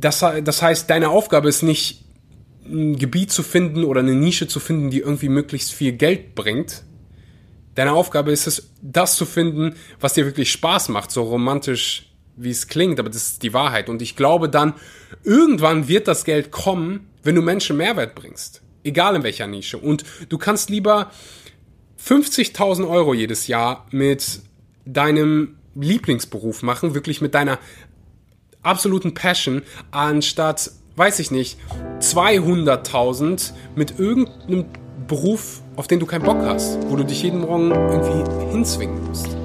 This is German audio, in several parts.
das, das heißt, deine Aufgabe ist nicht, ein Gebiet zu finden oder eine Nische zu finden, die irgendwie möglichst viel Geld bringt. Deine Aufgabe ist es, das zu finden, was dir wirklich Spaß macht, so romantisch wie es klingt, aber das ist die Wahrheit. Und ich glaube dann, irgendwann wird das Geld kommen, wenn du Menschen Mehrwert bringst. Egal in welcher Nische. Und du kannst lieber 50.000 Euro jedes Jahr mit deinem Lieblingsberuf machen, wirklich mit deiner absoluten Passion, anstatt, weiß ich nicht, 200.000 mit irgendeinem Beruf, auf den du keinen Bock hast, wo du dich jeden Morgen irgendwie hinzwingen musst.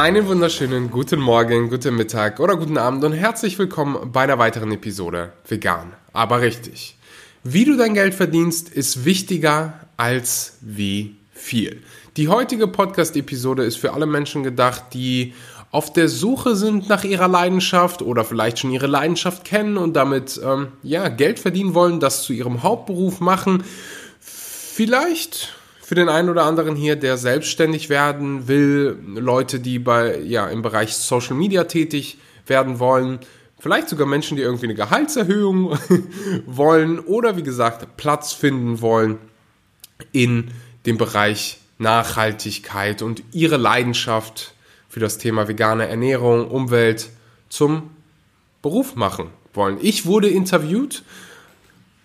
Einen wunderschönen guten Morgen, guten Mittag oder guten Abend und herzlich willkommen bei einer weiteren Episode Vegan. Aber richtig. Wie du dein Geld verdienst, ist wichtiger als wie viel. Die heutige Podcast-Episode ist für alle Menschen gedacht, die auf der Suche sind nach ihrer Leidenschaft oder vielleicht schon ihre Leidenschaft kennen und damit ähm, ja Geld verdienen wollen, das zu ihrem Hauptberuf machen. Vielleicht für den einen oder anderen hier, der selbstständig werden will, Leute, die bei, ja, im Bereich Social Media tätig werden wollen, vielleicht sogar Menschen, die irgendwie eine Gehaltserhöhung wollen oder wie gesagt Platz finden wollen in dem Bereich Nachhaltigkeit und ihre Leidenschaft für das Thema vegane Ernährung, Umwelt zum Beruf machen wollen. Ich wurde interviewt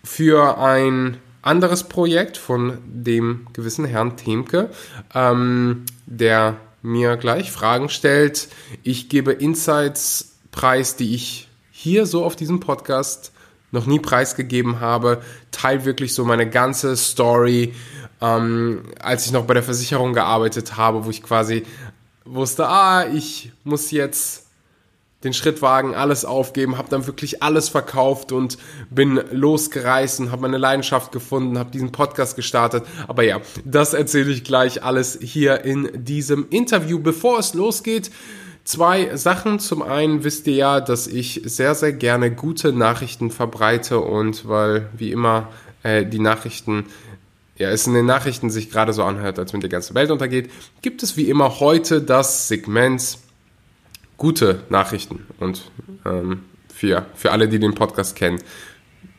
für ein anderes Projekt von dem gewissen Herrn Themke, ähm, der mir gleich Fragen stellt. Ich gebe Insights preis, die ich hier so auf diesem Podcast noch nie preisgegeben habe. Teil wirklich so meine ganze Story, ähm, als ich noch bei der Versicherung gearbeitet habe, wo ich quasi wusste, ah, ich muss jetzt den Schritt wagen, alles aufgeben, habe dann wirklich alles verkauft und bin losgereist und habe meine Leidenschaft gefunden, habe diesen Podcast gestartet. Aber ja, das erzähle ich gleich alles hier in diesem Interview. Bevor es losgeht, zwei Sachen. Zum einen wisst ihr ja, dass ich sehr, sehr gerne gute Nachrichten verbreite und weil wie immer äh, die Nachrichten ja, es in den Nachrichten sich gerade so anhört, als wenn die ganze Welt untergeht, gibt es wie immer heute das Segment gute Nachrichten. Und ähm, für, für alle, die den Podcast kennen,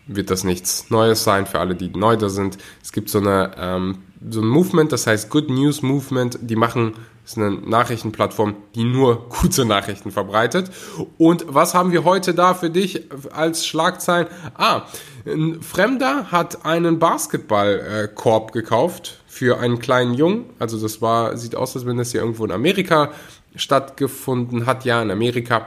wird das nichts Neues sein. Für alle, die neu da sind, es gibt so, eine, ähm, so ein Movement, das heißt Good News Movement. Die machen, ist eine Nachrichtenplattform, die nur gute Nachrichten verbreitet. Und was haben wir heute da für dich als Schlagzeilen? Ah, ein Fremder hat einen Basketballkorb gekauft für einen kleinen Jungen. Also das war, sieht aus, als wenn das hier irgendwo in Amerika stattgefunden hat, ja in Amerika,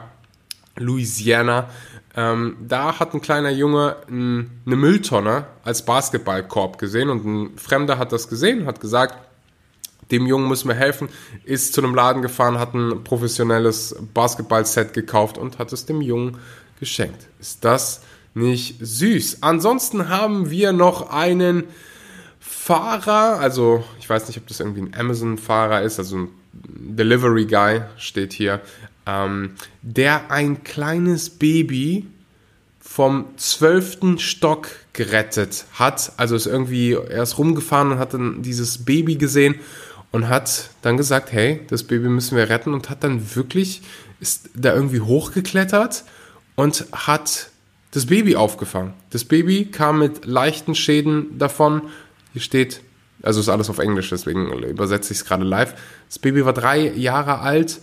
Louisiana. Ähm, da hat ein kleiner Junge eine Mülltonne als Basketballkorb gesehen und ein Fremder hat das gesehen, hat gesagt, dem Jungen müssen wir helfen, ist zu einem Laden gefahren, hat ein professionelles Basketballset gekauft und hat es dem Jungen geschenkt. Ist das nicht süß? Ansonsten haben wir noch einen Fahrer, also ich weiß nicht, ob das irgendwie ein Amazon-Fahrer ist, also ein Delivery Guy steht hier, ähm, der ein kleines Baby vom zwölften Stock gerettet hat. Also ist irgendwie, er ist rumgefahren und hat dann dieses Baby gesehen und hat dann gesagt, hey, das Baby müssen wir retten und hat dann wirklich, ist da irgendwie hochgeklettert und hat das Baby aufgefangen. Das Baby kam mit leichten Schäden davon. Hier steht also ist alles auf Englisch, deswegen übersetze ich es gerade live. Das Baby war drei Jahre alt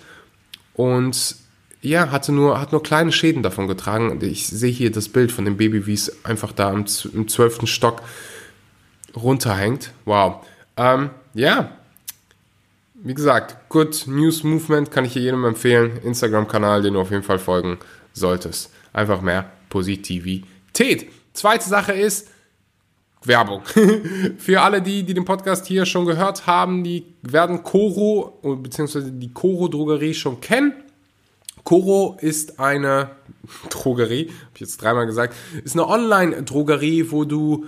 und ja, hatte nur, hat nur kleine Schäden davon getragen. Ich sehe hier das Bild von dem Baby, wie es einfach da im, im zwölften Stock runterhängt. Wow. Ähm, ja, wie gesagt, Good News Movement kann ich hier jedem empfehlen. Instagram-Kanal, den du auf jeden Fall folgen solltest. Einfach mehr Positivität. Zweite Sache ist, Werbung. Für alle, die, die den Podcast hier schon gehört haben, die werden Coro bzw. die Coro Drogerie schon kennen. Coro ist eine Drogerie, habe ich jetzt dreimal gesagt, ist eine Online-Drogerie, wo du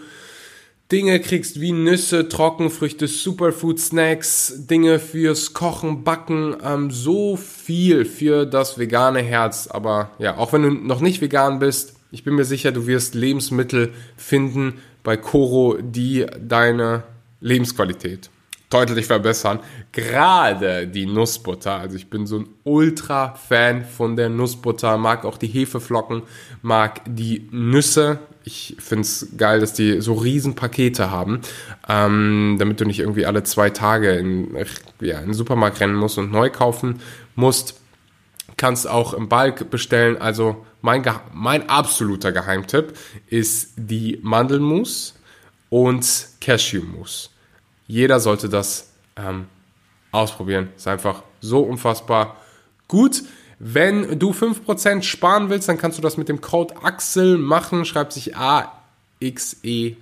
Dinge kriegst wie Nüsse, Trockenfrüchte, Superfood Snacks, Dinge fürs Kochen, Backen, ähm, so viel für das vegane Herz. Aber ja, auch wenn du noch nicht vegan bist, ich bin mir sicher, du wirst Lebensmittel finden bei Coro, die deine Lebensqualität deutlich verbessern. Gerade die Nussbutter. Also ich bin so ein Ultra-Fan von der Nussbutter, mag auch die Hefeflocken, mag die Nüsse ich finde es geil, dass die so riesen Pakete haben, ähm, damit du nicht irgendwie alle zwei Tage in, ja, in den Supermarkt rennen musst und neu kaufen musst. Kannst auch im Bulk bestellen. Also mein, mein absoluter Geheimtipp ist die Mandelmus und Cashewmus. Jeder sollte das ähm, ausprobieren. Ist einfach so unfassbar gut. Wenn du 5% sparen willst, dann kannst du das mit dem Code AXEL machen. Schreibt sich A-X-E-L,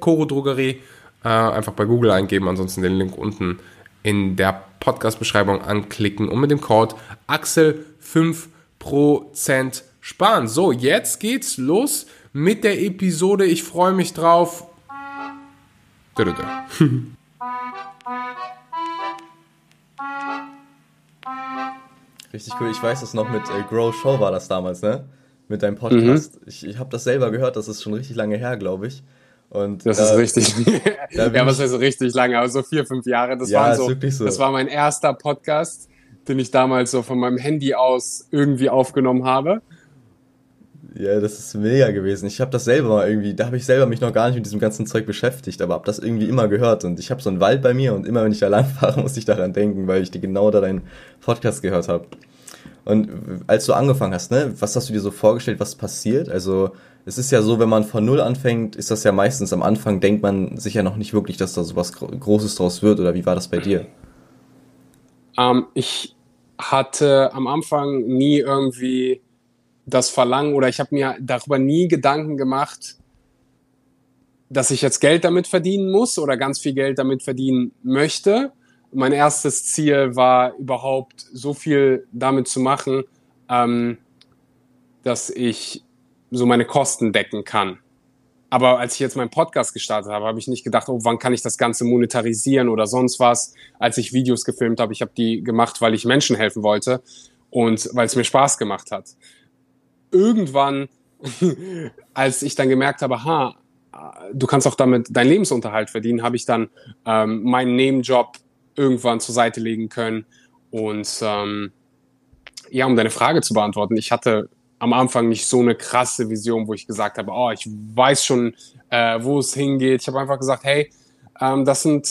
Coro Drogerie. Äh, einfach bei Google eingeben, ansonsten den Link unten in der Podcast-Beschreibung anklicken und mit dem Code AXEL 5% sparen. So, jetzt geht's los mit der Episode. Ich freue mich drauf. Richtig cool. Ich weiß es noch mit äh, Grow Show war das damals, ne? Mit deinem Podcast. Mhm. Ich, ich habe das selber gehört, das ist schon richtig lange her, glaube ich. Und das äh, ist richtig. ja, was heißt richtig lange? Aber so vier, fünf Jahre. Das, ja, so, so. das war mein erster Podcast, den ich damals so von meinem Handy aus irgendwie aufgenommen habe. Ja, das ist mega gewesen. Ich habe das selber mal irgendwie, da habe ich selber mich noch gar nicht mit diesem ganzen Zeug beschäftigt, aber habe das irgendwie immer gehört und ich habe so einen Wald bei mir und immer wenn ich da lang fahre, muss ich daran denken, weil ich die genau da deinen Podcast gehört habe. Und als du angefangen hast, ne, was hast du dir so vorgestellt, was passiert? Also es ist ja so, wenn man von null anfängt, ist das ja meistens am Anfang denkt man sich ja noch nicht wirklich, dass da so was Großes draus wird oder wie war das bei dir? Ähm, ich hatte am Anfang nie irgendwie das Verlangen oder ich habe mir darüber nie Gedanken gemacht, dass ich jetzt Geld damit verdienen muss oder ganz viel Geld damit verdienen möchte. Mein erstes Ziel war überhaupt so viel damit zu machen, ähm, dass ich so meine Kosten decken kann. Aber als ich jetzt meinen Podcast gestartet habe, habe ich nicht gedacht, oh, wann kann ich das Ganze monetarisieren oder sonst was. Als ich Videos gefilmt habe, ich habe die gemacht, weil ich Menschen helfen wollte und weil es mir Spaß gemacht hat irgendwann, als ich dann gemerkt habe, ha, du kannst auch damit deinen Lebensunterhalt verdienen, habe ich dann ähm, meinen Nebenjob irgendwann zur Seite legen können. Und ähm, ja, um deine Frage zu beantworten, ich hatte am Anfang nicht so eine krasse Vision, wo ich gesagt habe, oh, ich weiß schon, äh, wo es hingeht. Ich habe einfach gesagt, hey, ähm, das sind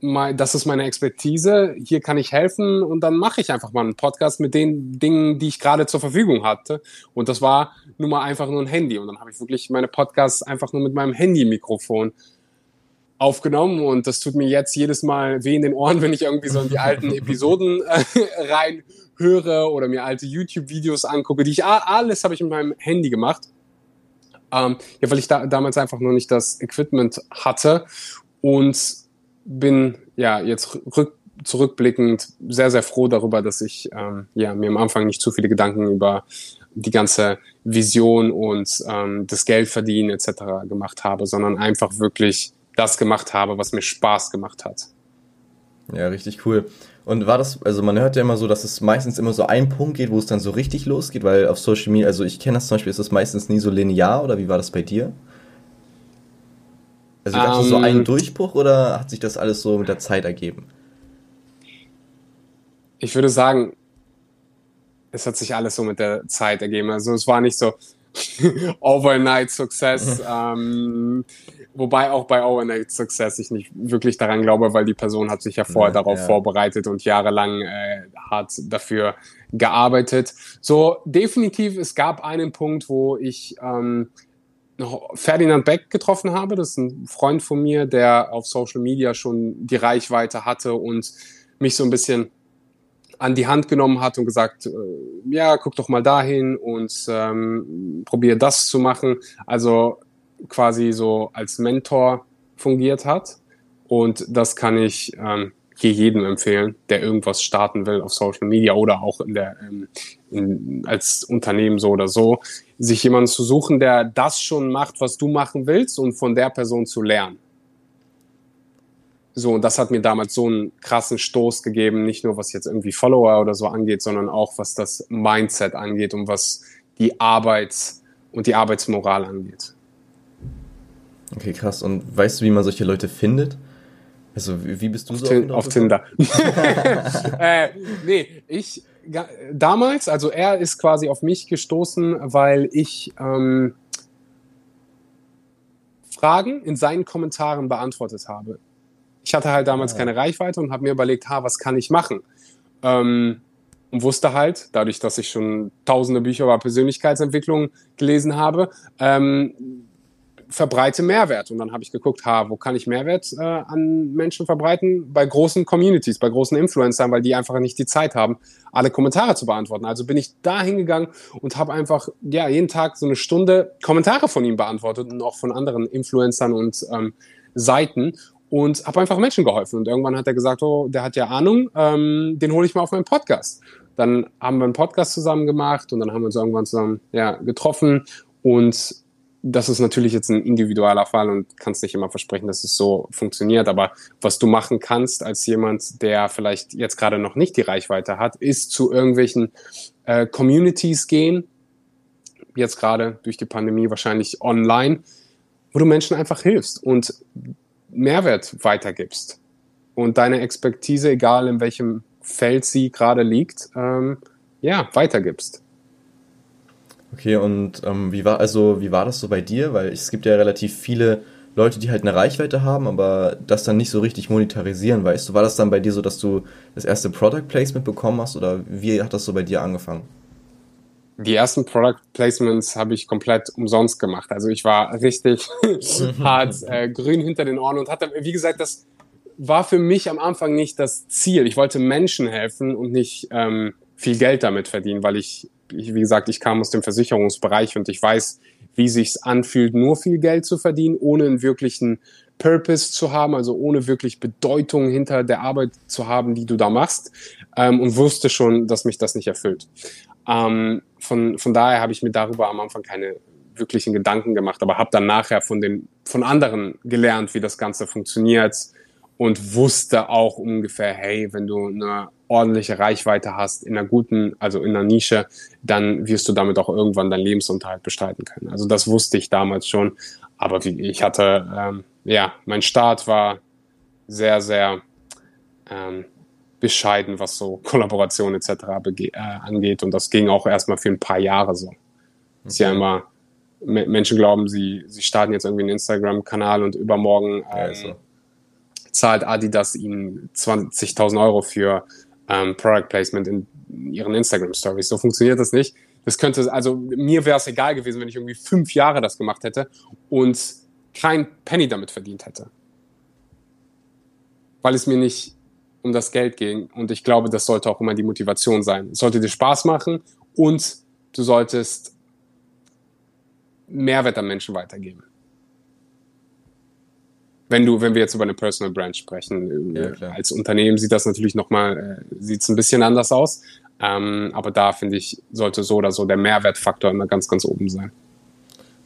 das ist meine Expertise, hier kann ich helfen und dann mache ich einfach mal einen Podcast mit den Dingen, die ich gerade zur Verfügung hatte. Und das war nun mal einfach nur ein Handy. Und dann habe ich wirklich meine Podcasts einfach nur mit meinem Handy-Mikrofon aufgenommen und das tut mir jetzt jedes Mal weh in den Ohren, wenn ich irgendwie so in die alten Episoden äh, rein höre oder mir alte YouTube-Videos angucke, die ich alles habe ich mit meinem Handy gemacht. Ähm, ja, weil ich da damals einfach noch nicht das Equipment hatte und bin ja jetzt rück, zurückblickend sehr, sehr froh darüber, dass ich ähm, ja, mir am Anfang nicht zu viele Gedanken über die ganze Vision und ähm, das Geldverdienen etc. gemacht habe, sondern einfach wirklich das gemacht habe, was mir Spaß gemacht hat. Ja, richtig cool. Und war das, also man hört ja immer so, dass es meistens immer so ein Punkt geht, wo es dann so richtig losgeht, weil auf Social Media, also ich kenne das zum Beispiel, ist das meistens nie so linear oder wie war das bei dir? Also gab es um, so einen ähm, Durchbruch oder hat sich das alles so mit der Zeit ergeben? Ich würde sagen, es hat sich alles so mit der Zeit ergeben. Also es war nicht so Overnight Success, ähm, wobei auch bei Overnight Success ich nicht wirklich daran glaube, weil die Person hat sich ja vorher ja, darauf ja. vorbereitet und jahrelang äh, hat dafür gearbeitet. So definitiv, es gab einen Punkt, wo ich ähm, noch Ferdinand Beck getroffen habe. Das ist ein Freund von mir, der auf Social Media schon die Reichweite hatte und mich so ein bisschen an die Hand genommen hat und gesagt, äh, ja, guck doch mal dahin und ähm, probier das zu machen. Also quasi so als Mentor fungiert hat. Und das kann ich ähm, hier jedem empfehlen, der irgendwas starten will auf Social Media oder auch in der, ähm, in, als Unternehmen so oder so, sich jemanden zu suchen, der das schon macht, was du machen willst und von der Person zu lernen. So, und das hat mir damals so einen krassen Stoß gegeben, nicht nur was jetzt irgendwie Follower oder so angeht, sondern auch was das Mindset angeht und was die Arbeits- und die Arbeitsmoral angeht. Okay, krass. Und weißt du, wie man solche Leute findet? Also, wie bist du auf so Tin auf Tinder? äh, nee, ich damals, also er ist quasi auf mich gestoßen, weil ich ähm, Fragen in seinen Kommentaren beantwortet habe. Ich hatte halt damals ja. Ah. keine Reichweite und habe mir überlegt, ha, was kann ich machen? Ähm, und wusste halt, dadurch, dass ich schon tausende Bücher über Persönlichkeitsentwicklung gelesen habe, ähm, verbreite Mehrwert. Und dann habe ich geguckt, ha, wo kann ich Mehrwert äh, an Menschen verbreiten? Bei großen Communities, bei großen Influencern, weil die einfach nicht die Zeit haben, alle Kommentare zu beantworten. Also bin ich da hingegangen und habe einfach ja jeden Tag so eine Stunde Kommentare von ihm beantwortet und auch von anderen Influencern und ähm, Seiten und habe einfach Menschen geholfen. Und irgendwann hat er gesagt, oh, der hat ja Ahnung, ähm, den hole ich mal auf meinen Podcast. Dann haben wir einen Podcast zusammen gemacht und dann haben wir uns irgendwann zusammen ja, getroffen und das ist natürlich jetzt ein individueller Fall und kannst nicht immer versprechen, dass es so funktioniert. Aber was du machen kannst als jemand, der vielleicht jetzt gerade noch nicht die Reichweite hat, ist zu irgendwelchen äh, Communities gehen. Jetzt gerade durch die Pandemie wahrscheinlich online, wo du Menschen einfach hilfst und Mehrwert weitergibst und deine Expertise, egal in welchem Feld sie gerade liegt, ähm, ja, weitergibst. Okay, und ähm, wie war also wie war das so bei dir? Weil es gibt ja relativ viele Leute, die halt eine Reichweite haben, aber das dann nicht so richtig monetarisieren, weißt du? War das dann bei dir so, dass du das erste Product Placement bekommen hast oder wie hat das so bei dir angefangen? Die ersten Product Placements habe ich komplett umsonst gemacht. Also ich war richtig hart äh, grün hinter den Ohren und hatte, wie gesagt, das war für mich am Anfang nicht das Ziel. Ich wollte Menschen helfen und nicht ähm, viel Geld damit verdienen, weil ich ich, wie gesagt, ich kam aus dem Versicherungsbereich und ich weiß, wie sich's anfühlt, nur viel Geld zu verdienen, ohne einen wirklichen Purpose zu haben, also ohne wirklich Bedeutung hinter der Arbeit zu haben, die du da machst, ähm, und wusste schon, dass mich das nicht erfüllt. Ähm, von, von daher habe ich mir darüber am Anfang keine wirklichen Gedanken gemacht, aber habe dann nachher von den von anderen gelernt, wie das Ganze funktioniert und wusste auch ungefähr, hey, wenn du eine ordentliche Reichweite hast in einer guten, also in einer Nische, dann wirst du damit auch irgendwann deinen Lebensunterhalt bestreiten können. Also das wusste ich damals schon. Aber wie, ich hatte, ähm, ja, mein Start war sehr, sehr ähm, bescheiden, was so Kollaboration etc. Äh, angeht. Und das ging auch erstmal für ein paar Jahre so. Okay. Ist ja immer, Menschen glauben, sie, sie starten jetzt irgendwie einen Instagram-Kanal und übermorgen ähm, also. zahlt Adidas ihnen 20.000 Euro für ähm, Product Placement in ihren Instagram Stories. So funktioniert das nicht. Das könnte, also mir wäre es egal gewesen, wenn ich irgendwie fünf Jahre das gemacht hätte und kein Penny damit verdient hätte. Weil es mir nicht um das Geld ging. Und ich glaube, das sollte auch immer die Motivation sein. Es sollte dir Spaß machen und du solltest Mehrwert an Menschen weitergeben wenn du, wenn wir jetzt über eine Personal Brand sprechen, ja, äh, als Unternehmen sieht das natürlich nochmal, äh, sieht es ein bisschen anders aus. Ähm, aber da finde ich, sollte so oder so der Mehrwertfaktor immer ganz, ganz oben sein.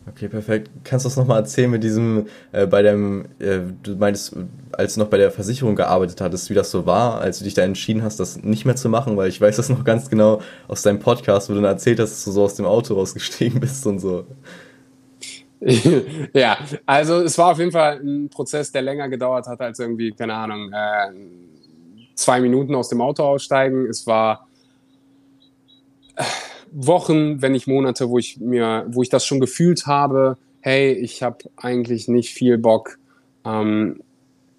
Okay, perfekt. Kannst du das nochmal erzählen mit diesem, äh, bei dem, äh, du meinst, als du noch bei der Versicherung gearbeitet hattest, wie das so war, als du dich da entschieden hast, das nicht mehr zu machen, weil ich weiß das noch ganz genau aus deinem Podcast, wo du dann erzählt hast, dass du so aus dem Auto rausgestiegen bist und so. ja, also es war auf jeden Fall ein Prozess, der länger gedauert hat als irgendwie, keine Ahnung, äh, zwei Minuten aus dem Auto aussteigen. Es war äh, Wochen, wenn nicht Monate, wo ich mir, wo ich das schon gefühlt habe, hey, ich habe eigentlich nicht viel Bock, ähm,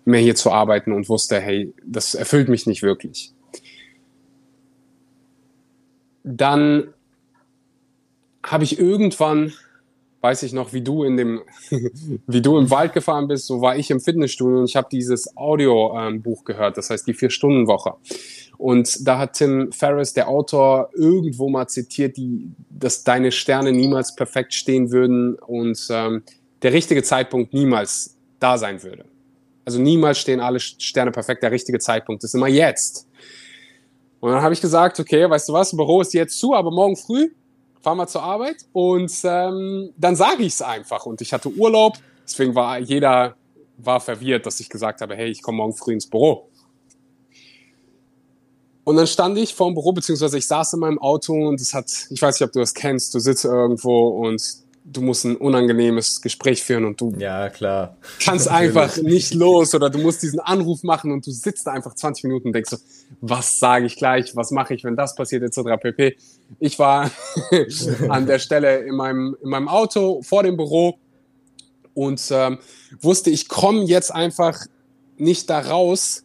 mehr hier zu arbeiten und wusste, hey, das erfüllt mich nicht wirklich. Dann habe ich irgendwann weiß ich noch, wie du in dem, wie du im Wald gefahren bist, so war ich im Fitnessstudio und ich habe dieses Audiobuch ähm, gehört, das heißt die Vier-Stunden-Woche. Und da hat Tim Ferriss, der Autor, irgendwo mal zitiert, die, dass deine Sterne niemals perfekt stehen würden und ähm, der richtige Zeitpunkt niemals da sein würde. Also niemals stehen alle Sterne perfekt. Der richtige Zeitpunkt ist immer jetzt. Und dann habe ich gesagt, okay, weißt du was, Büro ist jetzt zu, aber morgen früh fahren wir zur Arbeit und ähm, dann sage ich es einfach. Und ich hatte Urlaub, deswegen war jeder war verwirrt, dass ich gesagt habe, hey, ich komme morgen früh ins Büro. Und dann stand ich vor dem Büro, beziehungsweise ich saß in meinem Auto und es hat, ich weiß nicht, ob du das kennst, du sitzt irgendwo und du musst ein unangenehmes Gespräch führen und du ja, klar. kannst einfach nicht los oder du musst diesen Anruf machen und du sitzt da einfach 20 Minuten und denkst so, was sage ich gleich, was mache ich, wenn das passiert, etc. pp. Ich war an der Stelle in meinem, in meinem Auto vor dem Büro und ähm, wusste, ich komme jetzt einfach nicht da raus.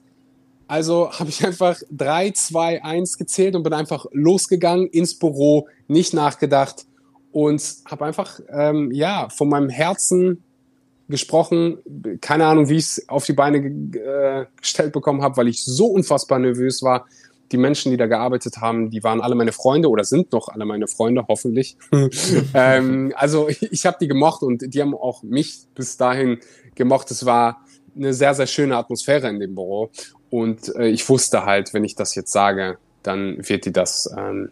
Also habe ich einfach 3, 2, 1 gezählt und bin einfach losgegangen ins Büro, nicht nachgedacht und habe einfach ähm, ja von meinem Herzen gesprochen. Keine Ahnung, wie ich es auf die Beine äh, gestellt bekommen habe, weil ich so unfassbar nervös war die Menschen, die da gearbeitet haben, die waren alle meine Freunde oder sind noch alle meine Freunde, hoffentlich. ähm, also ich, ich habe die gemocht und die haben auch mich bis dahin gemocht. Es war eine sehr, sehr schöne Atmosphäre in dem Büro. Und äh, ich wusste halt, wenn ich das jetzt sage, dann wird die das ähm,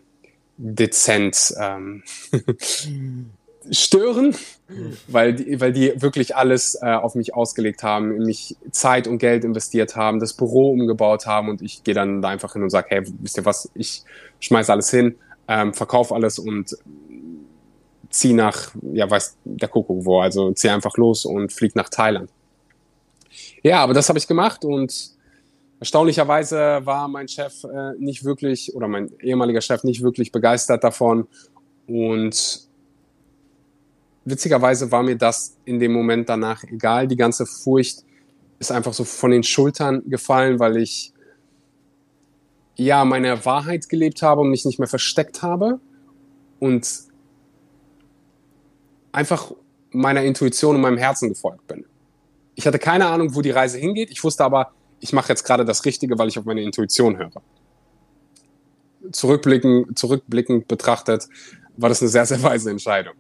dezent ähm, stören, weil, die, weil die wirklich alles äh, auf mich ausgelegt haben, mich Zeit und Geld investiert haben, das Büro umgebaut haben und ich gehe dann da einfach hin und sage, hey, wisst ihr was, ich schmeiß alles hin, ähm, verkauf alles und zieh nach, ja, weiß der Kuckuck wo, also zieh einfach los und flieg nach Thailand. Ja, aber das habe ich gemacht und erstaunlicherweise war mein Chef äh, nicht wirklich oder mein ehemaliger Chef nicht wirklich begeistert davon und witzigerweise war mir das in dem Moment danach egal. Die ganze Furcht ist einfach so von den Schultern gefallen, weil ich ja meine Wahrheit gelebt habe und mich nicht mehr versteckt habe und einfach meiner Intuition und meinem Herzen gefolgt bin. Ich hatte keine Ahnung, wo die Reise hingeht. Ich wusste aber, ich mache jetzt gerade das Richtige, weil ich auf meine Intuition höre. Zurückblickend, zurückblickend betrachtet war das eine sehr, sehr weise Entscheidung.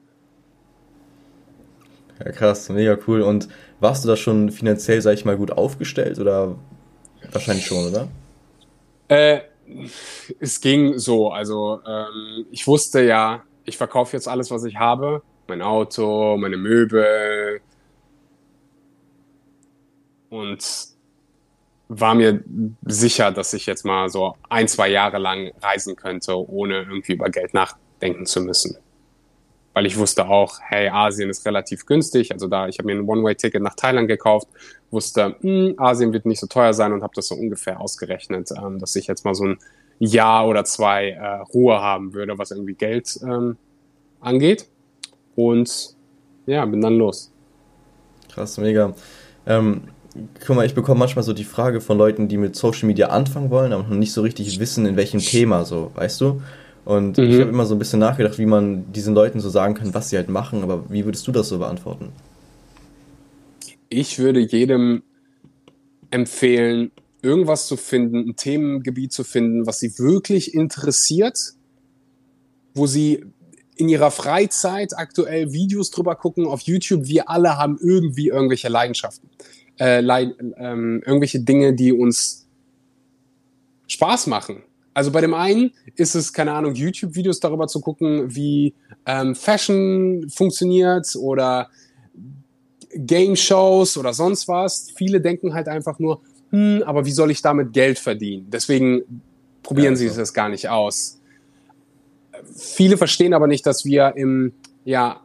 Ja, krass, mega cool. Und warst du da schon finanziell, sag ich mal, gut aufgestellt oder wahrscheinlich schon, oder? Äh, es ging so. Also ähm, ich wusste ja, ich verkaufe jetzt alles, was ich habe. Mein Auto, meine Möbel. Und war mir sicher, dass ich jetzt mal so ein, zwei Jahre lang reisen könnte, ohne irgendwie über Geld nachdenken zu müssen weil ich wusste auch, hey, Asien ist relativ günstig. Also da, ich habe mir ein One-Way-Ticket nach Thailand gekauft, wusste, mh, hm, Asien wird nicht so teuer sein und habe das so ungefähr ausgerechnet, ähm, dass ich jetzt mal so ein Jahr oder zwei äh, Ruhe haben würde, was irgendwie Geld ähm, angeht. Und ja, bin dann los. Krass, mega. Ähm, guck mal, ich bekomme manchmal so die Frage von Leuten, die mit Social Media anfangen wollen, aber noch nicht so richtig wissen, in welchem Thema so, weißt du? Und mhm. ich habe immer so ein bisschen nachgedacht, wie man diesen Leuten so sagen kann, was sie halt machen, aber wie würdest du das so beantworten? Ich würde jedem empfehlen, irgendwas zu finden, ein Themengebiet zu finden, was sie wirklich interessiert, wo sie in ihrer Freizeit aktuell Videos drüber gucken auf YouTube. Wir alle haben irgendwie irgendwelche Leidenschaften, äh, ähm, irgendwelche Dinge, die uns Spaß machen. Also bei dem einen ist es, keine Ahnung, YouTube-Videos darüber zu gucken, wie ähm, Fashion funktioniert oder Game-Shows oder sonst was. Viele denken halt einfach nur, hm, aber wie soll ich damit Geld verdienen? Deswegen probieren ja, sie es gar nicht aus. Viele verstehen aber nicht, dass wir im ja,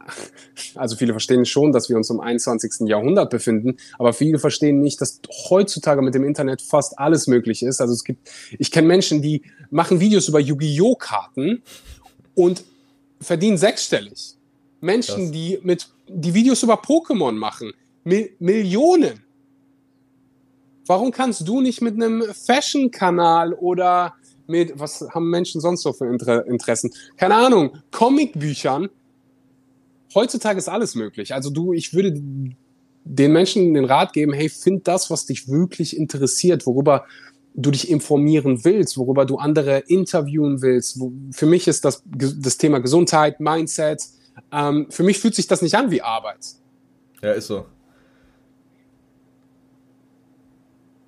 also viele verstehen schon, dass wir uns im 21. Jahrhundert befinden, aber viele verstehen nicht, dass heutzutage mit dem Internet fast alles möglich ist. Also es gibt, ich kenne Menschen, die machen Videos über Yu-Gi-Oh! Karten und verdienen sechsstellig. Menschen, das. die mit, die Videos über Pokémon machen, Mil Millionen. Warum kannst du nicht mit einem Fashion-Kanal oder mit, was haben Menschen sonst so für Inter Interessen? Keine Ahnung, Comicbüchern heutzutage ist alles möglich. Also du, ich würde den Menschen den Rat geben, hey, find das, was dich wirklich interessiert, worüber du dich informieren willst, worüber du andere interviewen willst. Für mich ist das das Thema Gesundheit, Mindset. Ähm, für mich fühlt sich das nicht an wie Arbeit. Ja, ist so.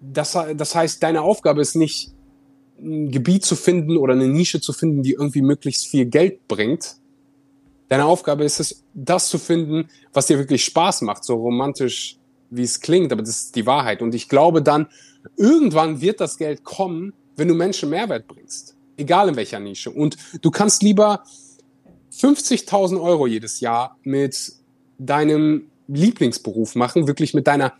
das, das heißt, deine Aufgabe ist nicht, ein Gebiet zu finden oder eine Nische zu finden, die irgendwie möglichst viel Geld bringt. Deine Aufgabe ist es, das zu finden, was dir wirklich Spaß macht, so romantisch wie es klingt, aber das ist die Wahrheit. Und ich glaube dann, irgendwann wird das Geld kommen, wenn du Menschen Mehrwert bringst. Egal in welcher Nische. Und du kannst lieber 50.000 Euro jedes Jahr mit deinem Lieblingsberuf machen, wirklich mit deiner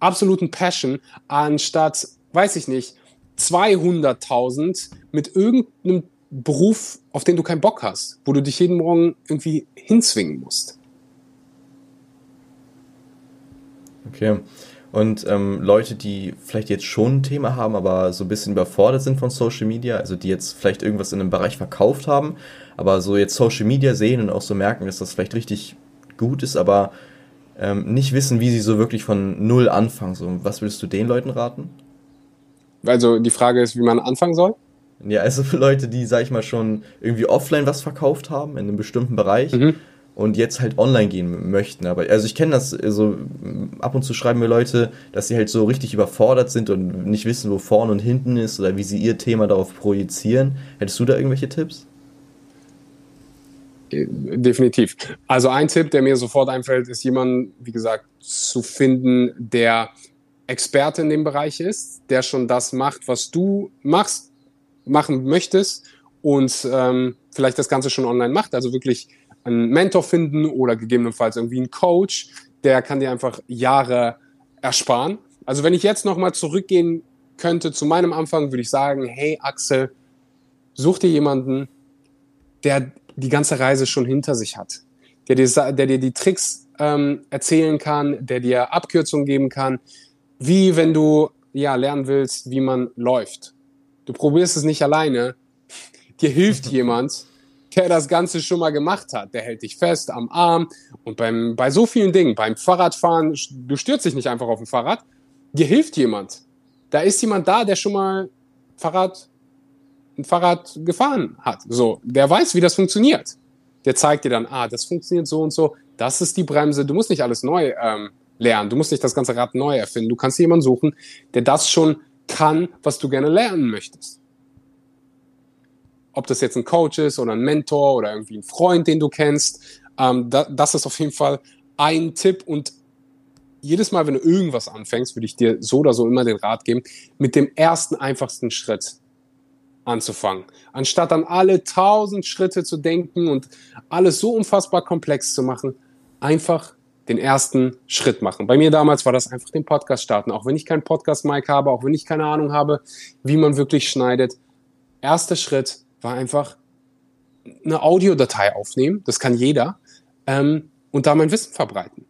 absoluten Passion, anstatt, weiß ich nicht, 200.000 mit irgendeinem Beruf, auf den du keinen Bock hast, wo du dich jeden Morgen irgendwie hinzwingen musst. Okay. Und ähm, Leute, die vielleicht jetzt schon ein Thema haben, aber so ein bisschen überfordert sind von Social Media, also die jetzt vielleicht irgendwas in einem Bereich verkauft haben, aber so jetzt Social Media sehen und auch so merken, dass das vielleicht richtig gut ist, aber ähm, nicht wissen, wie sie so wirklich von null anfangen. So, was würdest du den Leuten raten? Also die Frage ist, wie man anfangen soll? Ja, also für Leute, die, sag ich mal, schon irgendwie offline was verkauft haben in einem bestimmten Bereich mhm. und jetzt halt online gehen möchten. Aber also ich kenne das, also ab und zu schreiben mir Leute, dass sie halt so richtig überfordert sind und nicht wissen, wo vorne und hinten ist oder wie sie ihr Thema darauf projizieren. Hättest du da irgendwelche Tipps? Definitiv. Also ein Tipp, der mir sofort einfällt, ist jemand, wie gesagt, zu finden, der Experte in dem Bereich ist, der schon das macht, was du machst, machen möchtest und ähm, vielleicht das Ganze schon online macht. Also wirklich einen Mentor finden oder gegebenenfalls irgendwie einen Coach, der kann dir einfach Jahre ersparen. Also wenn ich jetzt nochmal zurückgehen könnte zu meinem Anfang, würde ich sagen, hey Axel, such dir jemanden, der die ganze Reise schon hinter sich hat, der dir, der dir die Tricks ähm, erzählen kann, der dir Abkürzungen geben kann, wie wenn du ja lernen willst, wie man läuft. Du probierst es nicht alleine, dir hilft jemand, der das Ganze schon mal gemacht hat. Der hält dich fest am Arm und beim, bei so vielen Dingen, beim Fahrradfahren, du stürzt dich nicht einfach auf dem Fahrrad, dir hilft jemand. Da ist jemand da, der schon mal Fahrrad ein Fahrrad gefahren hat. So, der weiß, wie das funktioniert. Der zeigt dir dann, ah, das funktioniert so und so. Das ist die Bremse. Du musst nicht alles neu ähm, lernen. Du musst nicht das ganze Rad neu erfinden. Du kannst jemanden suchen, der das schon kann, was du gerne lernen möchtest. Ob das jetzt ein Coach ist oder ein Mentor oder irgendwie ein Freund, den du kennst. Ähm, da, das ist auf jeden Fall ein Tipp und jedes Mal, wenn du irgendwas anfängst, würde ich dir so oder so immer den Rat geben, mit dem ersten einfachsten Schritt anzufangen. Anstatt an alle tausend Schritte zu denken und alles so unfassbar komplex zu machen, einfach den ersten Schritt machen. Bei mir damals war das einfach den Podcast starten, auch wenn ich keinen Podcast-Mic habe, auch wenn ich keine Ahnung habe, wie man wirklich schneidet. Erster Schritt war einfach eine Audiodatei aufnehmen, das kann jeder, ähm, und da mein Wissen verbreiten.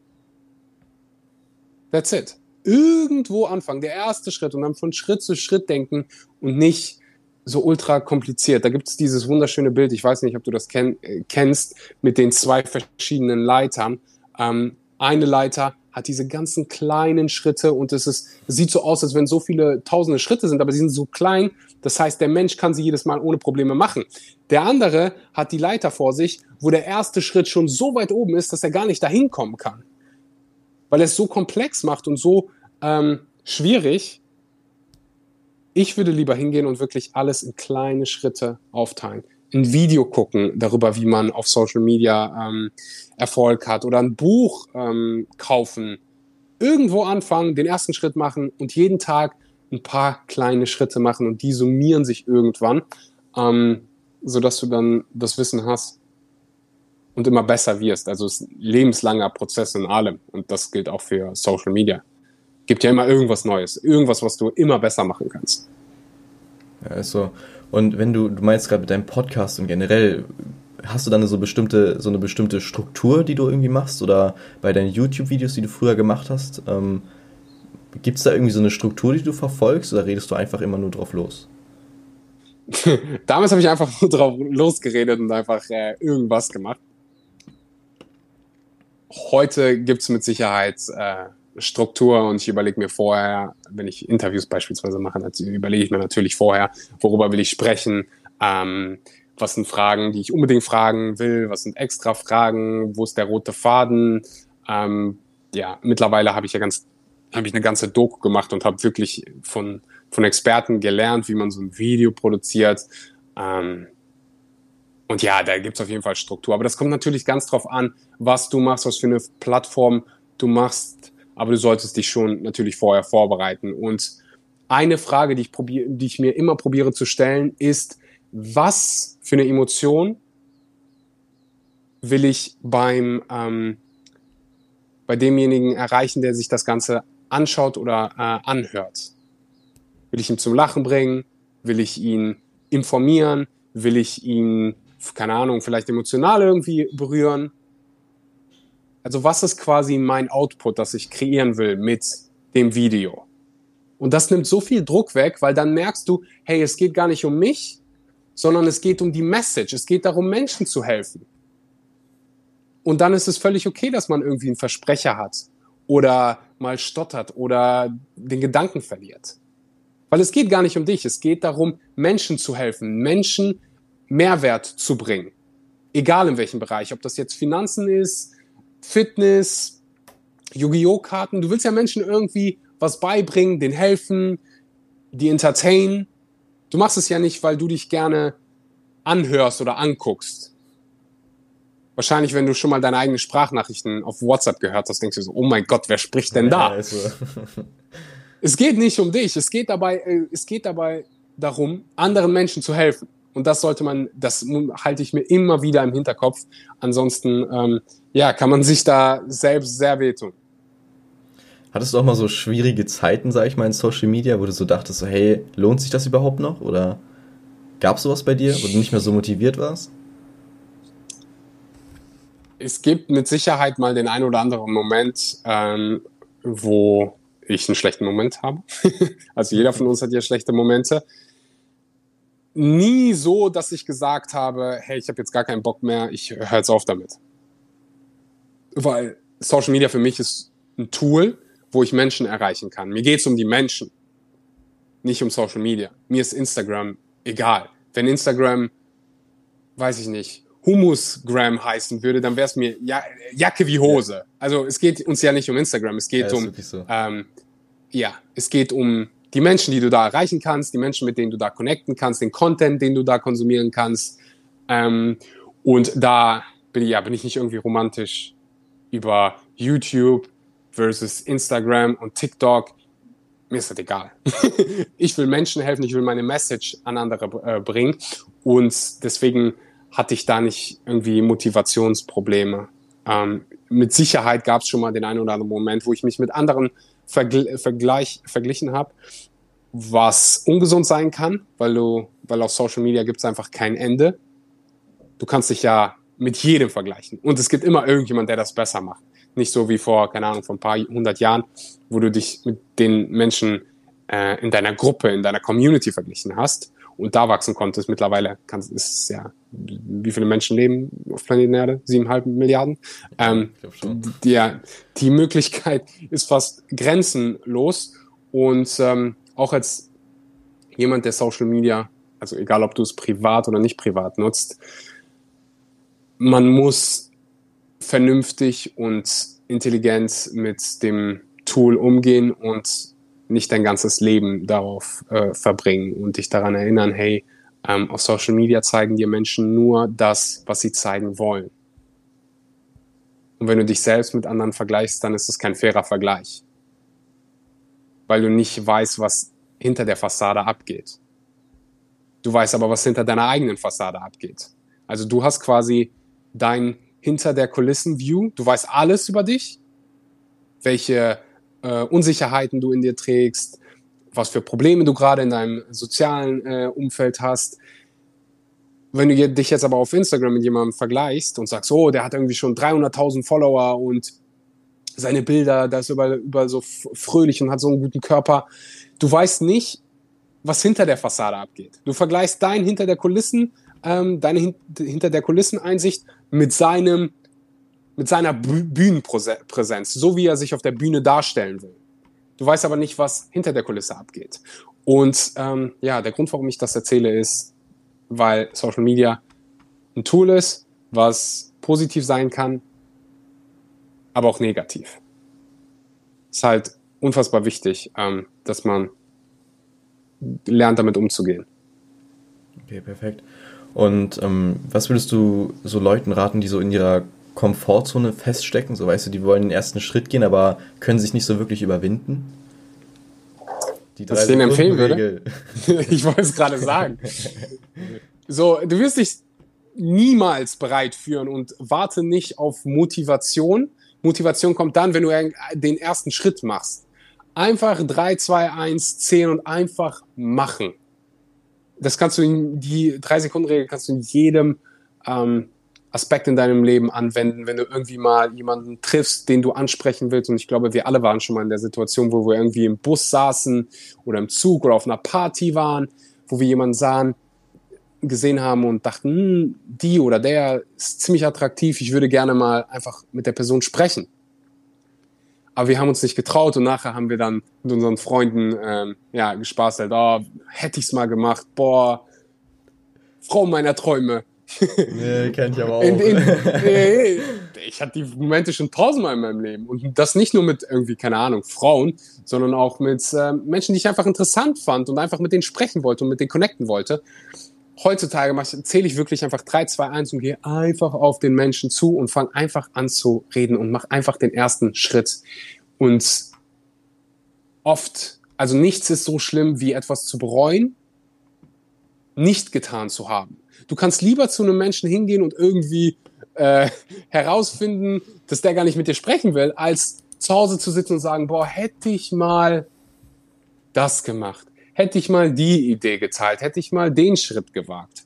That's it. Irgendwo anfangen, der erste Schritt und dann von Schritt zu Schritt denken und nicht so ultra kompliziert. Da gibt es dieses wunderschöne Bild, ich weiß nicht, ob du das kenn äh, kennst, mit den zwei verschiedenen Leitern. Ähm, eine Leiter hat diese ganzen kleinen Schritte und es ist, sieht so aus, als wenn so viele tausende Schritte sind, aber sie sind so klein. Das heißt, der Mensch kann sie jedes Mal ohne Probleme machen. Der andere hat die Leiter vor sich, wo der erste Schritt schon so weit oben ist, dass er gar nicht dahin kommen kann. Weil er es so komplex macht und so ähm, schwierig, ich würde lieber hingehen und wirklich alles in kleine Schritte aufteilen. Ein Video gucken darüber, wie man auf Social Media ähm, Erfolg hat oder ein Buch ähm, kaufen. Irgendwo anfangen, den ersten Schritt machen und jeden Tag ein paar kleine Schritte machen und die summieren sich irgendwann, ähm, sodass du dann das Wissen hast und immer besser wirst. Also es ist ein lebenslanger Prozess in allem und das gilt auch für Social Media gibt ja immer irgendwas Neues, irgendwas, was du immer besser machen kannst. Ja, also, und wenn du, du meinst gerade mit deinem Podcast und generell, hast du dann so bestimmte, so eine bestimmte Struktur, die du irgendwie machst? Oder bei deinen YouTube-Videos, die du früher gemacht hast, ähm, gibt es da irgendwie so eine Struktur, die du verfolgst oder redest du einfach immer nur drauf los? Damals habe ich einfach nur drauf losgeredet und einfach äh, irgendwas gemacht. Heute gibt es mit Sicherheit äh, Struktur und ich überlege mir vorher, wenn ich Interviews beispielsweise mache, überlege ich mir natürlich vorher, worüber will ich sprechen, ähm, was sind Fragen, die ich unbedingt fragen will, was sind extra Fragen, wo ist der rote Faden. Ähm, ja, mittlerweile habe ich ja ganz habe ich eine ganze Doku gemacht und habe wirklich von, von Experten gelernt, wie man so ein Video produziert. Ähm, und ja, da gibt's auf jeden Fall Struktur. Aber das kommt natürlich ganz drauf an, was du machst, was für eine Plattform du machst. Aber du solltest dich schon natürlich vorher vorbereiten. Und eine Frage, die ich, probier, die ich mir immer probiere zu stellen, ist, was für eine Emotion will ich beim, ähm, bei demjenigen erreichen, der sich das Ganze anschaut oder äh, anhört? Will ich ihn zum Lachen bringen? Will ich ihn informieren? Will ich ihn, keine Ahnung, vielleicht emotional irgendwie berühren? Also was ist quasi mein Output, das ich kreieren will mit dem Video? Und das nimmt so viel Druck weg, weil dann merkst du, hey, es geht gar nicht um mich, sondern es geht um die Message. Es geht darum, Menschen zu helfen. Und dann ist es völlig okay, dass man irgendwie einen Versprecher hat oder mal stottert oder den Gedanken verliert. Weil es geht gar nicht um dich. Es geht darum, Menschen zu helfen, Menschen Mehrwert zu bringen. Egal in welchem Bereich. Ob das jetzt Finanzen ist, Fitness, Yu-Gi-Oh! Karten. Du willst ja Menschen irgendwie was beibringen, denen helfen, die entertainen. Du machst es ja nicht, weil du dich gerne anhörst oder anguckst. Wahrscheinlich, wenn du schon mal deine eigenen Sprachnachrichten auf WhatsApp gehört hast, denkst du so, oh mein Gott, wer spricht denn da? Ja, also. es geht nicht um dich, es geht dabei, äh, es geht dabei darum, anderen Menschen zu helfen. Und das sollte man, das halte ich mir immer wieder im Hinterkopf. Ansonsten, ähm, ja, kann man sich da selbst sehr wehtun. Hattest du auch mal so schwierige Zeiten, sag ich mal, in Social Media, wo du so dachtest, so, hey, lohnt sich das überhaupt noch? Oder gab es sowas bei dir, wo du nicht mehr so motiviert warst? Es gibt mit Sicherheit mal den einen oder anderen Moment, ähm, wo ich einen schlechten Moment habe. also jeder von uns hat ja schlechte Momente. Nie so, dass ich gesagt habe, hey, ich habe jetzt gar keinen Bock mehr, ich höre jetzt auf damit. Weil Social Media für mich ist ein Tool, wo ich Menschen erreichen kann. Mir geht es um die Menschen, nicht um Social Media. Mir ist Instagram egal. Wenn Instagram, weiß ich nicht, Humusgram heißen würde, dann wäre es mir ja, Jacke wie Hose. Also es geht uns ja nicht um Instagram, es geht ja, um so. ähm, ja, es geht um die Menschen, die du da erreichen kannst, die Menschen, mit denen du da connecten kannst, den Content, den du da konsumieren kannst. Ähm, und da bin ich, ja, bin ich nicht irgendwie romantisch über YouTube versus Instagram und TikTok, mir ist das egal. ich will Menschen helfen, ich will meine Message an andere äh, bringen und deswegen hatte ich da nicht irgendwie Motivationsprobleme. Ähm, mit Sicherheit gab es schon mal den einen oder anderen Moment, wo ich mich mit anderen vergl vergleich, verglichen habe, was ungesund sein kann, weil du, weil auf Social Media gibt es einfach kein Ende. Du kannst dich ja mit jedem vergleichen und es gibt immer irgendjemand, der das besser macht. Nicht so wie vor, keine Ahnung, vor ein paar hundert Jahren, wo du dich mit den Menschen äh, in deiner Gruppe, in deiner Community verglichen hast und da wachsen konntest. Mittlerweile kannst, ist es ja, wie viele Menschen leben auf Planeten Erde? Siebeneinhalb Milliarden. Ähm, die, ja, die Möglichkeit ist fast grenzenlos und ähm, auch als jemand, der Social Media, also egal ob du es privat oder nicht privat nutzt, man muss vernünftig und intelligent mit dem Tool umgehen und nicht dein ganzes Leben darauf äh, verbringen und dich daran erinnern, hey, ähm, auf Social Media zeigen dir Menschen nur das, was sie zeigen wollen. Und wenn du dich selbst mit anderen vergleichst, dann ist es kein fairer Vergleich. Weil du nicht weißt, was hinter der Fassade abgeht. Du weißt aber, was hinter deiner eigenen Fassade abgeht. Also du hast quasi dein hinter der Kulissen-View. Du weißt alles über dich, welche äh, Unsicherheiten du in dir trägst, was für Probleme du gerade in deinem sozialen äh, Umfeld hast. Wenn du dich jetzt aber auf Instagram mit jemandem vergleichst und sagst, oh, der hat irgendwie schon 300.000 Follower und seine Bilder, da ist überall, überall so fröhlich und hat so einen guten Körper. Du weißt nicht, was hinter der Fassade abgeht. Du vergleichst dein hinter der Kulissen ähm, deine Hin hinter der Kulisseneinsicht mit seinem mit seiner Bühnenpräsenz, so wie er sich auf der Bühne darstellen will. Du weißt aber nicht, was hinter der Kulisse abgeht. Und ähm, ja, der Grund, warum ich das erzähle, ist, weil Social Media ein Tool ist, was positiv sein kann, aber auch negativ. Ist halt unfassbar wichtig, ähm, dass man lernt, damit umzugehen. Okay, perfekt. Und ähm, was würdest du so Leuten raten, die so in ihrer Komfortzone feststecken? So weißt du, die wollen den ersten Schritt gehen, aber können sich nicht so wirklich überwinden? Die was ich denen empfehlen würde? ich wollte es gerade sagen. So, du wirst dich niemals bereit führen und warte nicht auf Motivation. Motivation kommt dann, wenn du den ersten Schritt machst. Einfach 3, 2, 1, 10 und einfach machen. Das kannst du in die 3-Sekunden-Regel kannst du in jedem ähm, Aspekt in deinem Leben anwenden, wenn du irgendwie mal jemanden triffst, den du ansprechen willst. Und ich glaube, wir alle waren schon mal in der Situation, wo wir irgendwie im Bus saßen oder im Zug oder auf einer Party waren, wo wir jemanden sahen, gesehen haben und dachten, hm, die oder der ist ziemlich attraktiv, ich würde gerne mal einfach mit der Person sprechen. Aber wir haben uns nicht getraut und nachher haben wir dann mit unseren Freunden ähm, ja, gespaßelt, oh, hätte ich's mal gemacht, boah, Frau meiner Träume. Nee, kenn ich aber auch. In, in, nee, ich hatte die Momente schon tausendmal in meinem Leben. Und das nicht nur mit irgendwie, keine Ahnung, Frauen, sondern auch mit äh, Menschen, die ich einfach interessant fand und einfach mit denen sprechen wollte und mit denen connecten wollte heutzutage zähle ich wirklich einfach 3, 2, 1 und gehe einfach auf den Menschen zu und fange einfach an zu reden und mache einfach den ersten Schritt. Und oft, also nichts ist so schlimm, wie etwas zu bereuen, nicht getan zu haben. Du kannst lieber zu einem Menschen hingehen und irgendwie äh, herausfinden, dass der gar nicht mit dir sprechen will, als zu Hause zu sitzen und sagen, boah, hätte ich mal das gemacht hätte ich mal die Idee geteilt, hätte ich mal den Schritt gewagt.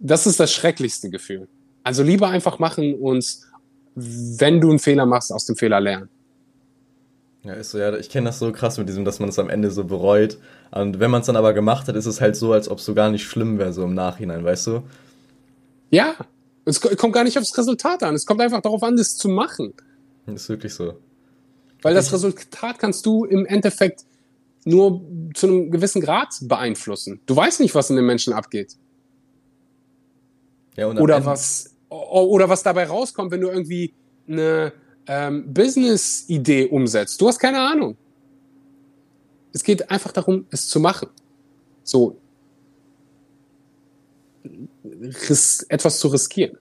Das ist das schrecklichste Gefühl. Also lieber einfach machen und wenn du einen Fehler machst, aus dem Fehler lernen. Ja, ist so, ja, ich kenne das so krass mit diesem, dass man es am Ende so bereut. Und wenn man es dann aber gemacht hat, ist es halt so, als ob es so gar nicht schlimm wäre, so im Nachhinein, weißt du? Ja, es kommt gar nicht aufs Resultat an. Es kommt einfach darauf an, das zu machen. Das ist wirklich so. Weil das Resultat kannst du im Endeffekt nur zu einem gewissen Grad beeinflussen. Du weißt nicht, was in den Menschen abgeht. Ja, oder was oder was dabei rauskommt, wenn du irgendwie eine ähm, Business-Idee umsetzt. Du hast keine Ahnung. Es geht einfach darum, es zu machen. So etwas zu riskieren.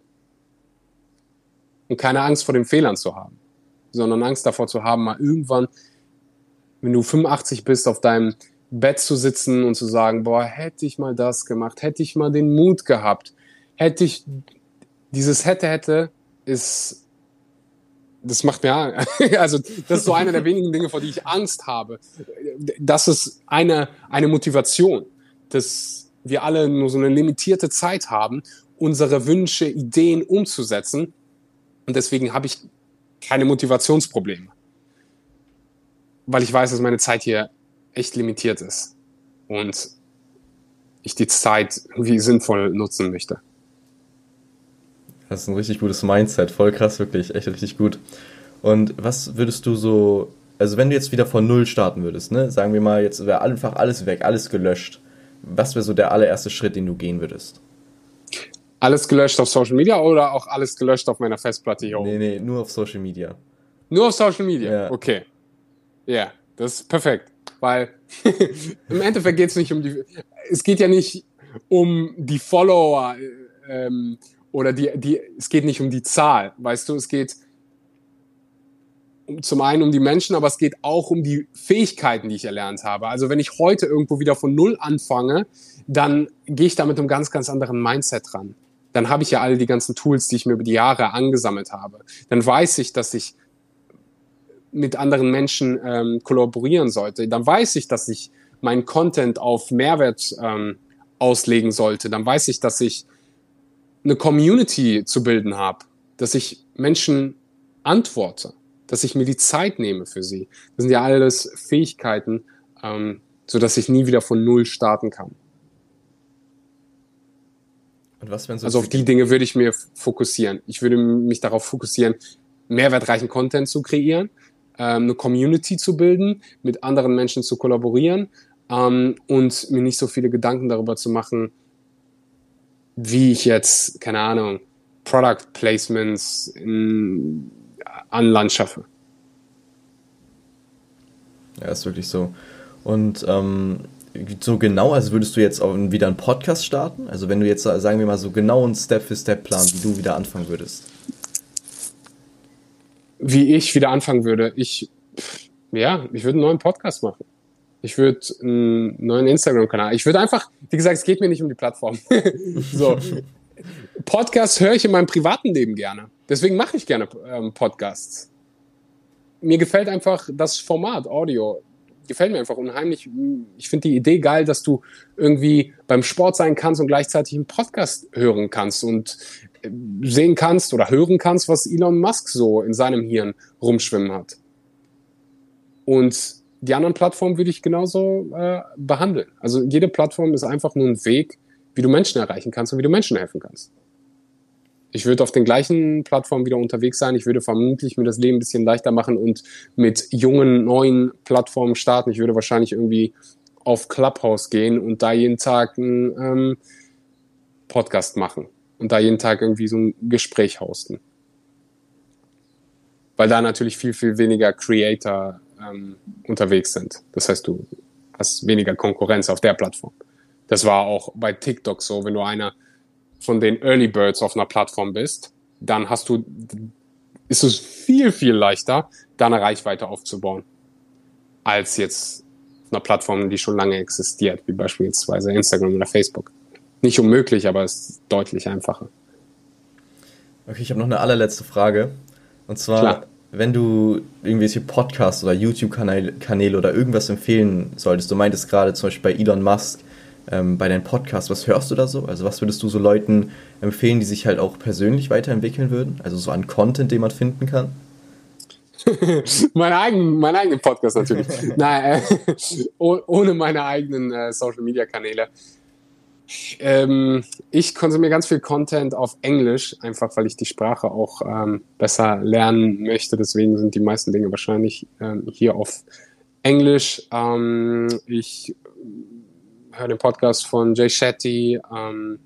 Und keine Angst vor den Fehlern zu haben, sondern Angst davor zu haben, mal irgendwann wenn du 85 bist, auf deinem Bett zu sitzen und zu sagen, boah, hätte ich mal das gemacht, hätte ich mal den Mut gehabt, hätte ich dieses hätte, hätte, ist, das macht mir, also, das ist so eine der wenigen Dinge, vor die ich Angst habe. Das ist eine, eine Motivation, dass wir alle nur so eine limitierte Zeit haben, unsere Wünsche, Ideen umzusetzen. Und deswegen habe ich keine Motivationsprobleme weil ich weiß, dass meine Zeit hier echt limitiert ist und ich die Zeit irgendwie sinnvoll nutzen möchte. Das ist ein richtig gutes Mindset, voll krass, wirklich, echt richtig gut. Und was würdest du so, also wenn du jetzt wieder von Null starten würdest, ne, sagen wir mal, jetzt wäre einfach alles weg, alles gelöscht, was wäre so der allererste Schritt, den du gehen würdest? Alles gelöscht auf Social Media oder auch alles gelöscht auf meiner Festplatte hier oben? Nee, nee, nur auf Social Media. Nur auf Social Media? Ja. Okay. Ja, das ist perfekt. Weil im Endeffekt geht es nicht um die. Es geht ja nicht um die Follower ähm, oder die, die. Es geht nicht um die Zahl, weißt du, es geht um, zum einen um die Menschen, aber es geht auch um die Fähigkeiten, die ich erlernt habe. Also wenn ich heute irgendwo wieder von Null anfange, dann gehe ich da mit einem ganz, ganz anderen Mindset ran. Dann habe ich ja alle die ganzen Tools, die ich mir über die Jahre angesammelt habe. Dann weiß ich, dass ich mit anderen Menschen ähm, kollaborieren sollte, dann weiß ich, dass ich meinen Content auf Mehrwert ähm, auslegen sollte. Dann weiß ich, dass ich eine Community zu bilden habe, dass ich Menschen antworte, dass ich mir die Zeit nehme für sie. Das sind ja alles Fähigkeiten, ähm, so dass ich nie wieder von Null starten kann. Und was, wenn so also auf die Dinge würde ich mir fokussieren. Ich würde mich darauf fokussieren, mehrwertreichen Content zu kreieren, ähm, eine Community zu bilden, mit anderen Menschen zu kollaborieren ähm, und mir nicht so viele Gedanken darüber zu machen, wie ich jetzt, keine Ahnung, Product Placements in, an Land schaffe. Ja, ist wirklich so. Und ähm, so genau, also würdest du jetzt auch wieder einen Podcast starten? Also wenn du jetzt, sagen wir mal, so genau einen Step-für-Step-Plan, wie du wieder anfangen würdest. Wie ich wieder anfangen würde? Ich, ja, ich würde einen neuen Podcast machen. Ich würde einen neuen Instagram-Kanal. Ich würde einfach, wie gesagt, es geht mir nicht um die Plattform. so. Podcasts höre ich in meinem privaten Leben gerne. Deswegen mache ich gerne ähm, Podcasts. Mir gefällt einfach das Format Audio gefällt mir einfach unheimlich. Ich finde die Idee geil, dass du irgendwie beim Sport sein kannst und gleichzeitig einen Podcast hören kannst und äh, sehen kannst oder hören kannst, was Elon Musk so in seinem Hirn rumschwimmen hat. Und die anderen Plattformen würde ich genauso äh, behandeln. Also jede Plattform ist einfach nur ein Weg, wie du Menschen erreichen kannst und wie du Menschen helfen kannst. Ich würde auf den gleichen Plattformen wieder unterwegs sein. Ich würde vermutlich mir das Leben ein bisschen leichter machen und mit jungen, neuen Plattformen starten. Ich würde wahrscheinlich irgendwie auf Clubhouse gehen und da jeden Tag einen ähm, Podcast machen und da jeden Tag irgendwie so ein Gespräch hosten. Weil da natürlich viel, viel weniger Creator ähm, unterwegs sind. Das heißt, du hast weniger Konkurrenz auf der Plattform. Das war auch bei TikTok so, wenn du einer von den Early Birds auf einer Plattform bist, dann hast du, ist es viel, viel leichter, da eine Reichweite aufzubauen, als jetzt auf einer Plattform, die schon lange existiert, wie beispielsweise Instagram oder Facebook. Nicht unmöglich, aber es ist deutlich einfacher. Okay, ich habe noch eine allerletzte Frage. Und zwar, Klar. Wenn du irgendwelche Podcasts oder YouTube-Kanäle oder irgendwas empfehlen solltest, du meintest gerade zum Beispiel bei Elon Musk, ähm, bei deinen Podcasts, was hörst du da so? Also was würdest du so Leuten empfehlen, die sich halt auch persönlich weiterentwickeln würden? Also so an Content, den man finden kann? mein, eigen, mein eigenen Podcast natürlich. Nein, äh, ohne meine eigenen äh, Social Media Kanäle. Ähm, ich konsumiere ganz viel Content auf Englisch, einfach weil ich die Sprache auch ähm, besser lernen möchte. Deswegen sind die meisten Dinge wahrscheinlich ähm, hier auf Englisch. Ähm, ich hör den Podcast von Jay Shetty. Ähm,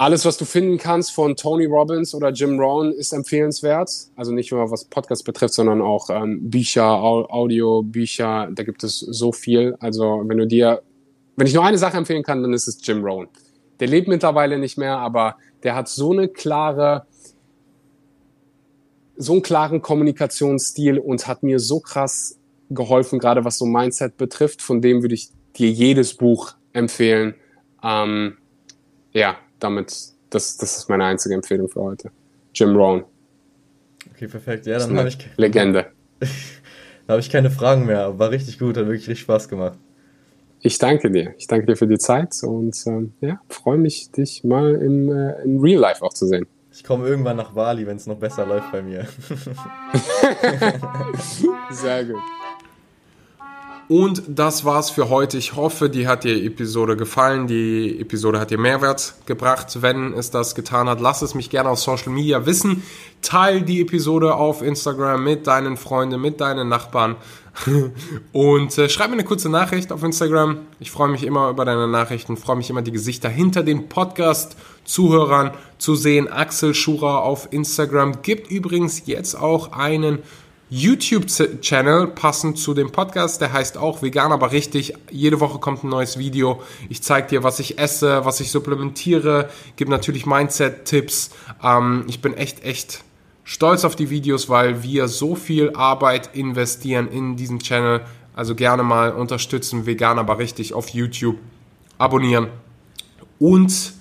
alles, was du finden kannst von Tony Robbins oder Jim Rohn, ist empfehlenswert. Also nicht nur was Podcast betrifft, sondern auch ähm, Bücher, Audio, Bücher. Da gibt es so viel. Also wenn du dir, wenn ich nur eine Sache empfehlen kann, dann ist es Jim Rohn. Der lebt mittlerweile nicht mehr, aber der hat so eine klare, so einen klaren Kommunikationsstil und hat mir so krass geholfen, gerade was so Mindset betrifft. Von dem würde ich dir jedes Buch empfehlen. Ähm, ja, damit, das, das ist meine einzige Empfehlung für heute. Jim Rohn. Okay, perfekt. Ja, dann habe ich. Legende. da habe ich keine Fragen mehr. War richtig gut, hat wirklich richtig Spaß gemacht. Ich danke dir. Ich danke dir für die Zeit und ähm, ja, freue mich, dich mal im, äh, in Real Life auch zu sehen. Ich komme irgendwann nach Bali, wenn es noch besser läuft bei mir. Sehr gut. Und das war's für heute. Ich hoffe, die hat die Episode gefallen. Die Episode hat dir Mehrwert gebracht. Wenn es das getan hat, lass es mich gerne auf Social Media wissen. Teil die Episode auf Instagram mit deinen Freunden, mit deinen Nachbarn. Und äh, schreib mir eine kurze Nachricht auf Instagram. Ich freue mich immer über deine Nachrichten, freue mich immer die Gesichter hinter den Podcast-Zuhörern zu sehen. Axel Schurer auf Instagram gibt übrigens jetzt auch einen YouTube-Channel passend zu dem Podcast. Der heißt auch Vegan, aber richtig. Jede Woche kommt ein neues Video. Ich zeige dir, was ich esse, was ich supplementiere, gebe natürlich Mindset-Tipps. Ähm, ich bin echt, echt stolz auf die Videos, weil wir so viel Arbeit investieren in diesen Channel. Also gerne mal unterstützen, vegan, aber richtig auf YouTube. Abonnieren. Und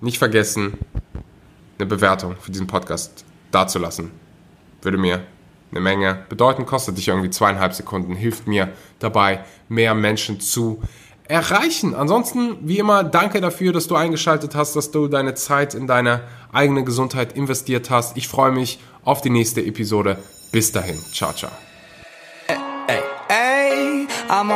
nicht vergessen, eine Bewertung für diesen Podcast dazulassen würde mir eine Menge bedeuten, kostet dich irgendwie zweieinhalb Sekunden, hilft mir dabei, mehr Menschen zu erreichen. Ansonsten, wie immer, danke dafür, dass du eingeschaltet hast, dass du deine Zeit in deine eigene Gesundheit investiert hast. Ich freue mich auf die nächste Episode. Bis dahin. Ciao, ciao. Hey, hey, I'm